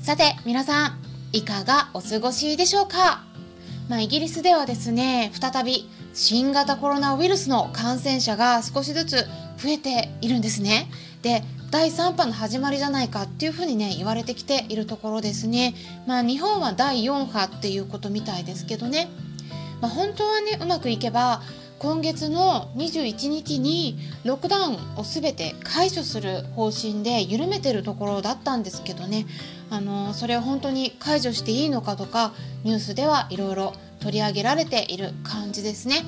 さて皆さんいかがお過ごしでしょうか？まあ、イギリスではですね再び新型コロナウイルスの感染者が少しずつ増えているんですね。で第3波の始まりじゃないかっていうふうにね言われてきているところですね。まあ日本は第4波っていうことみたいですけどね、まあ、本当はねうまくいけば今月の21日にロックダウンを全て解除する方針で緩めてるところだったんですけどねあのそれを本当に解除していいのかとかニュースではいろいろ取り上げられている感じですね。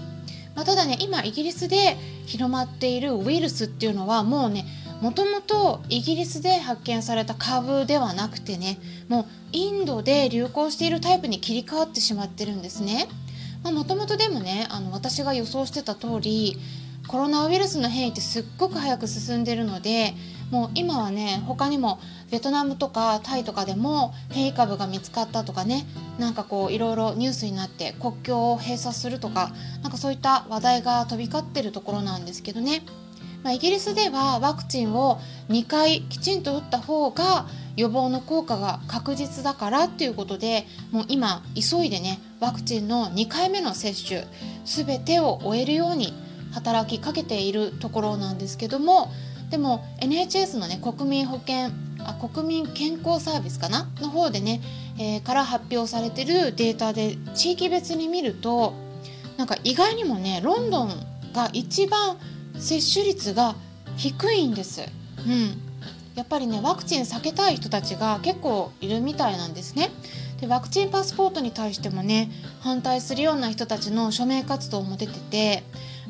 まあ、ただね今イギリスで広まっているウイルスっていうのはもうねもともとイギリスで発見された株ではなくてねもうインドで流行しているタイプに切り替わってしまってるんですね。もともとでもねあの私が予想してた通りコロナウイルスの変異ってすっごく早く進んでるのでもう今はね他にもベトナムとかタイとかでも変異株が見つかったとかねなんかこういろいろニュースになって国境を閉鎖するとかなんかそういった話題が飛び交ってるところなんですけどね、まあ、イギリスではワクチンを2回きちんと打った方が予防の効果が確実だからっていうことでもう今急いでねワクチンの2回目の接種全てを終えるように働きかけているところなんですけどもでも NHS のね国民保険あ国民健康サービスかな？の方でね、えー、から発表されてるデータで地域別に見るとなんか意外にもねロンドンが一番接種率が低いんです。うん、やっぱりねワクチン避けたい人たちが結構いるみたいなんですね。でワクチンパスポートに対してもね反対するような人たちの署名活動も出てて、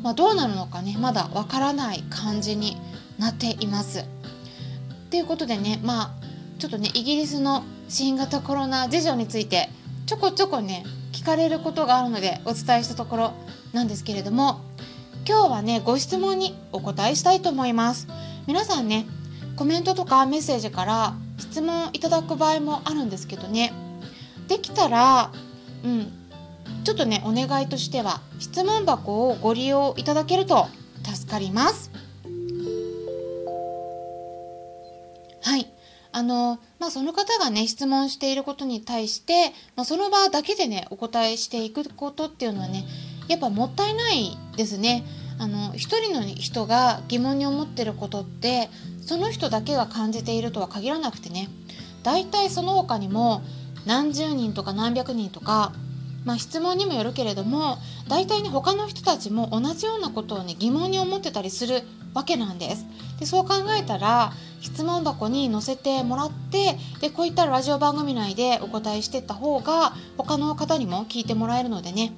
まあ、どうなるのかねまだわからない感じになっています。ということでねまあちょっとねイギリスの新型コロナ事情についてちょこちょこね聞かれることがあるのでお伝えしたところなんですけれども今日はねご質問にお答えしたいと思います皆さんねコメントとかメッセージから質問いただく場合もあるんですけどねできたらうんちょっとねお願いとしては質問箱をご利用いただけると助かりますはいあのまあ、その方がね質問していることに対して、まあ、その場だけでねお答えしていくことっていうのはねやっぱもったいないですね。あの一人の人が疑問に思ってることってその人だけが感じているとは限らなくてね大体その他にも何十人とか何百人とか、まあ、質問にもよるけれども大体ね他の人たちも同じようなことをね疑問に思ってたりするわけなんです。でそう考えたら質問箱に載せてもらってでこういったラジオ番組内でお答えしていった方が他の方にも聞いてもらえるのでね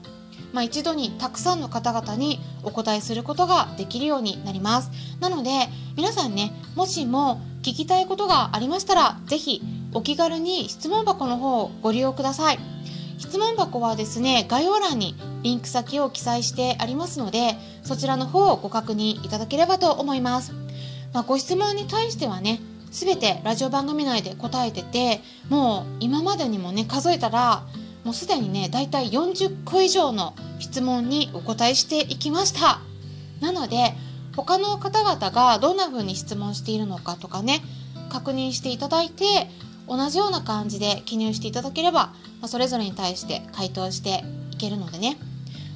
まあ、一度にたくさんの方々にお答えすることができるようになります。なので皆さんねもしも聞きたいことがありましたら是非お気軽に質問箱の方をご利用ください。質問箱はですね概要欄にリンク先を記載してありますのでそちらの方をご確認いただければと思います。まあ、ご質問に対してはね全てラジオ番組内で答えててもう今までにもね数えたらもうすでにねだいたい40個以上の質問にお答えしていきましたなので他の方々がどんな風に質問しているのかとかね確認していただいて同じような感じで記入していただければ、まあ、それぞれに対して回答していけるのでね。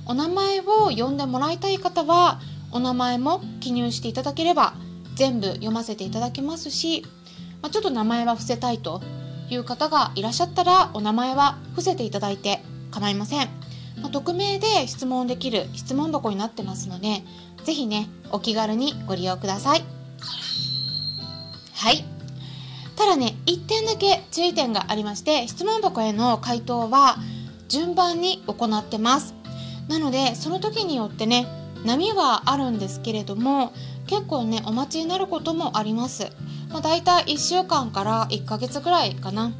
お名前を呼んでもらいたい方はお名前も記入していただければ全部読ませていただきますし、まあ、ちょっと名前は伏せたいという方がいらっしゃったらお名前は伏せていただいて構いません、まあ、匿名で質問できる質問箱になってますので是非ねお気軽にご利用ください。はい。ただね1点だけ注意点がありまして質問箱への回答は順番に行ってます。なのでその時によってね波はあるんですけれども結構ねお待ちになることもあります。まあ、大体1週間から1ヶ月ぐらいかな、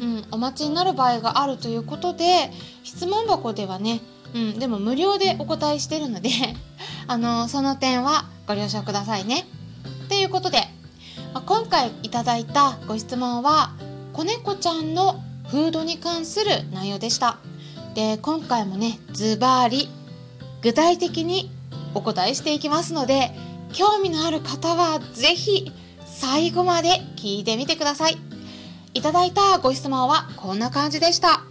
うん、お待ちになる場合があるということで質問箱ではね、うん、でも無料でお答えしてるので あのその点はご了承くださいね。ということで、今回いただいたご質問は子猫ちゃんのフードに関する内容でした。で今回もねズバリ具体的にお答えしていきますので興味のある方は是非最後まで聞いてみてください。いただいたご質問はこんな感じでした。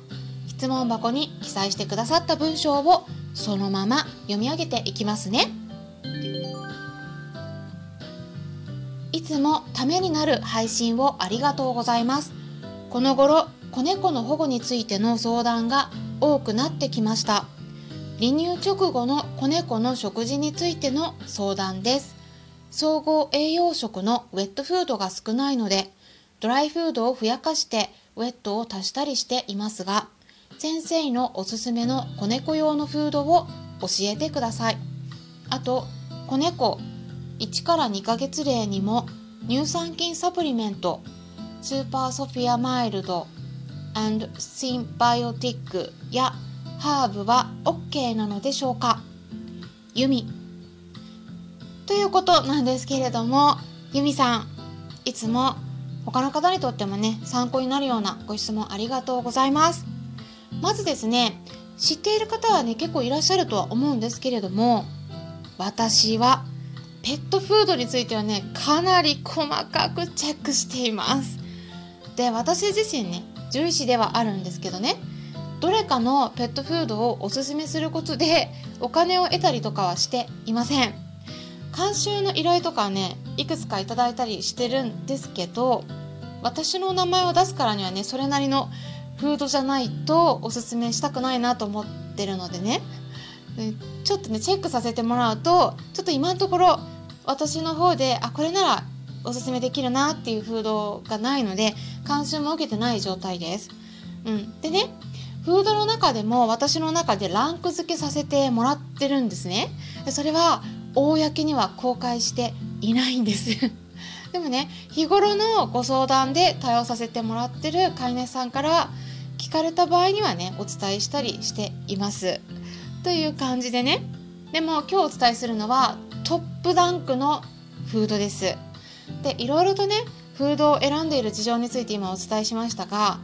質問箱に記載してくださった文章をそのまま読み上げていきますね。いつもためになる配信をありがとうございます。この頃子猫の保護についての相談が多くなってきました。離乳直後の子猫の食事についての相談です。総合栄養食のウェットフードが少ないのでドライフードをふやかしてウェットを足したりしていますが先生のおすすめの子猫用のフードを教えてください。あと子猫1から2ヶ月例にも乳酸菌サプリメントスーパーソフィアマイルドシンバイオティックやハーブは OK なのでしょうか？ユミ。ということなんですけれどもユミさんいつも他の方にとってもね参考になるようなご質問ありがとうございます。まずですね知っている方はね結構いらっしゃるとは思うんですけれども私はペットフードについてはねかなり細かくチェックしています。で私自身ね獣医師ではあるんですけどねどれかのペットフードをおすすめすることでお金を得たりとかはしていません。監修の依頼とかねいくつかいただいたりしてるんですけど私の名前を出すからにはねそれなりのフードじゃないとおすすめしたくないなと思ってるのでねちょっとねチェックさせてもらうとちょっと今のところ私の方であこれならおすすめできるなっていうフードがないので監修も受けてない状態です。うん、でねフードの中でも私の中でランク付けさせてもらってるんですね。それは公には公開していないんです でもね日頃のご相談で対応させてもらってる飼い主さんから聞かれた場合にはねお伝えしたりしていますという感じでねでも今日お伝えするのはトップランクのフードです。でいろいろとねフードを選んでいる事情について今お伝えしましたが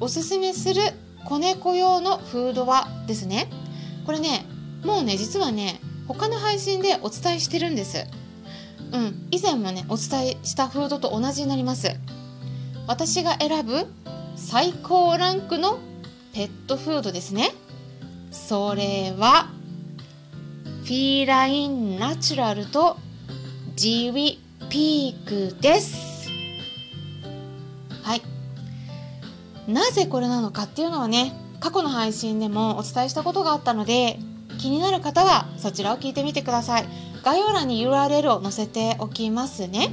おすすめする子猫用のフードはですねこれねもうね実はね他の配信でお伝えしてるんです。うん以前もねお伝えしたフードと同じになります。私が選ぶ最高ランクのペットフードですね。それはフィーラインナチュラルとジウィピークです。はい。なぜこれなのかっていうのはね過去の配信でもお伝えしたことがあったので気になる方はそちらを聞いてみてください。概要欄に URL を載せておきますね。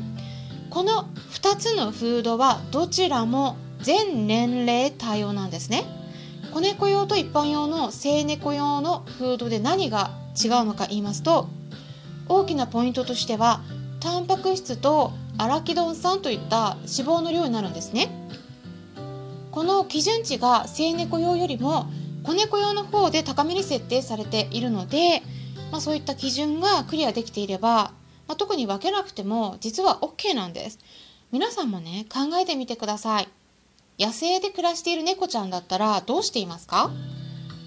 この2つのフードはどちらも全年齢対応なんですね。子猫用と一般用の生猫用のフードで何が違うのか言いますと大きなポイントとしてはタンパク質とアラキドン酸といった脂肪の量になるんですね。この基準値が生猫用よりも子猫用の方で高めに設定されているので、まあ、そういった基準がクリアできていれば、まあ、特に分けなくても実は OK なんです。皆さんもね考えてみてください。野生で暮らしている猫ちゃんだったらどうしていますか？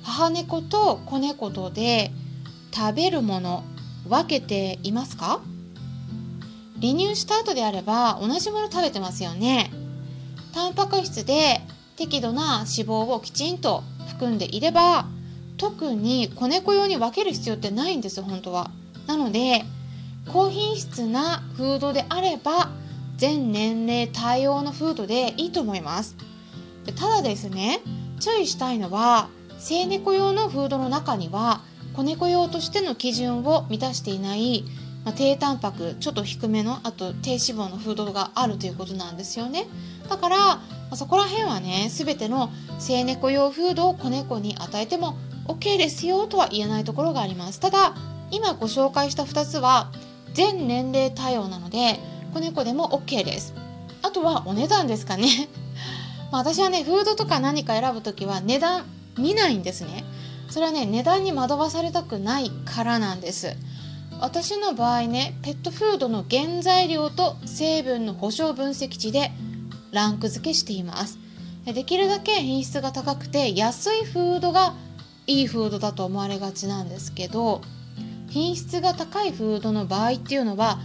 母猫と子猫とで食べるもの分けていますか？離乳した後であれば同じもの食べてますよね。タンパク質で適度な脂肪をきちんと含んでいれば特に子猫用に分ける必要ってないんです本当は。なので高品質なフードであれば全年齢対応のフードでいいと思います。ただですね注意したいのは生猫用のフードの中には子猫用としての基準を満たしていないまあ、低タンパクちょっと低めのあと低脂肪のフードがあるということなんですよね。だから、まあ、そこら辺はね全ての生猫用フードを子猫に与えても OK ですよとは言えないところがあります。ただ今ご紹介した2つは全年齢対応なので子猫でも OK です。あとはお値段ですかね。ま私はねフードとか何か選ぶ時は値段見ないんですね。それはね値段に惑わされたくないからなんです。私の場合ねペットフードの原材料と成分の保証分析値でランク付けしています。できるだけ品質が高くて安いフードがいいフードだと思われがちなんですけど品質が高いフードの場合っていうのは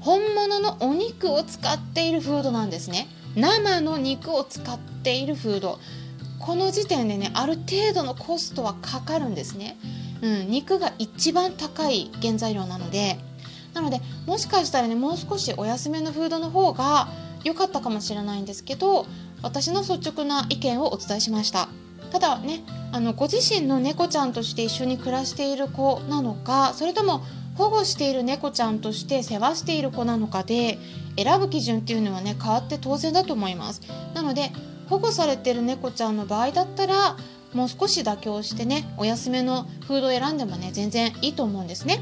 本物のお肉を使っているフードなんですね。生の肉を使っているフード。この時点でねある程度のコストはかかるんですね、うん、肉が一番高い原材料なので。なのでもしかしたらねもう少しお安めのフードの方が良かったかもしれないんですけど私の率直な意見をお伝えしました。ただねあのご自身の猫ちゃんとして一緒に暮らしている子なのかそれとも保護している猫ちゃんとして世話している子なのかで選ぶ基準っていうのはね変わって当然だと思います。なので保護されてる猫ちゃんの場合だったらもう少し妥協してねお安めのフードを選んでもね全然いいと思うんですね。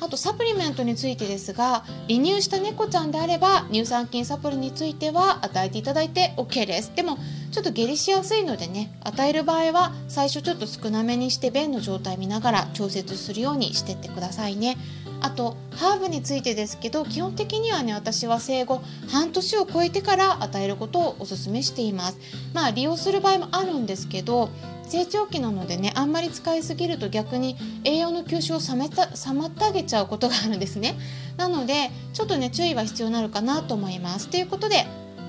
あとサプリメントについてですが離乳した猫ちゃんであれば乳酸菌サプリについては与えていただいて OK です。でもちょっと下痢しやすいのでね与える場合は最初ちょっと少なめにして便の状態見ながら調節するようにしてってくださいね。あとハーブについてですけど基本的にはね私は生後半年を超えてから与えることをおすすめしています。まあ利用する場合もあるんですけど成長期なのでねあんまり使いすぎると逆に栄養の吸収をさまってあげちゃうことがあるんですね。なのでちょっとね注意は必要になるかなと思います。ということで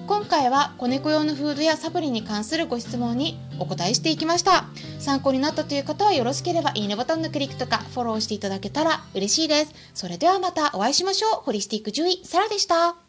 今回は子猫用のフードやサプリに関するご質問にお答えしていきました。参考になったという方はよろしければいいねボタンのクリックとかフォローしていただけたら嬉しいです。それではまたお会いしましょう。ホリスティック獣医サラでした。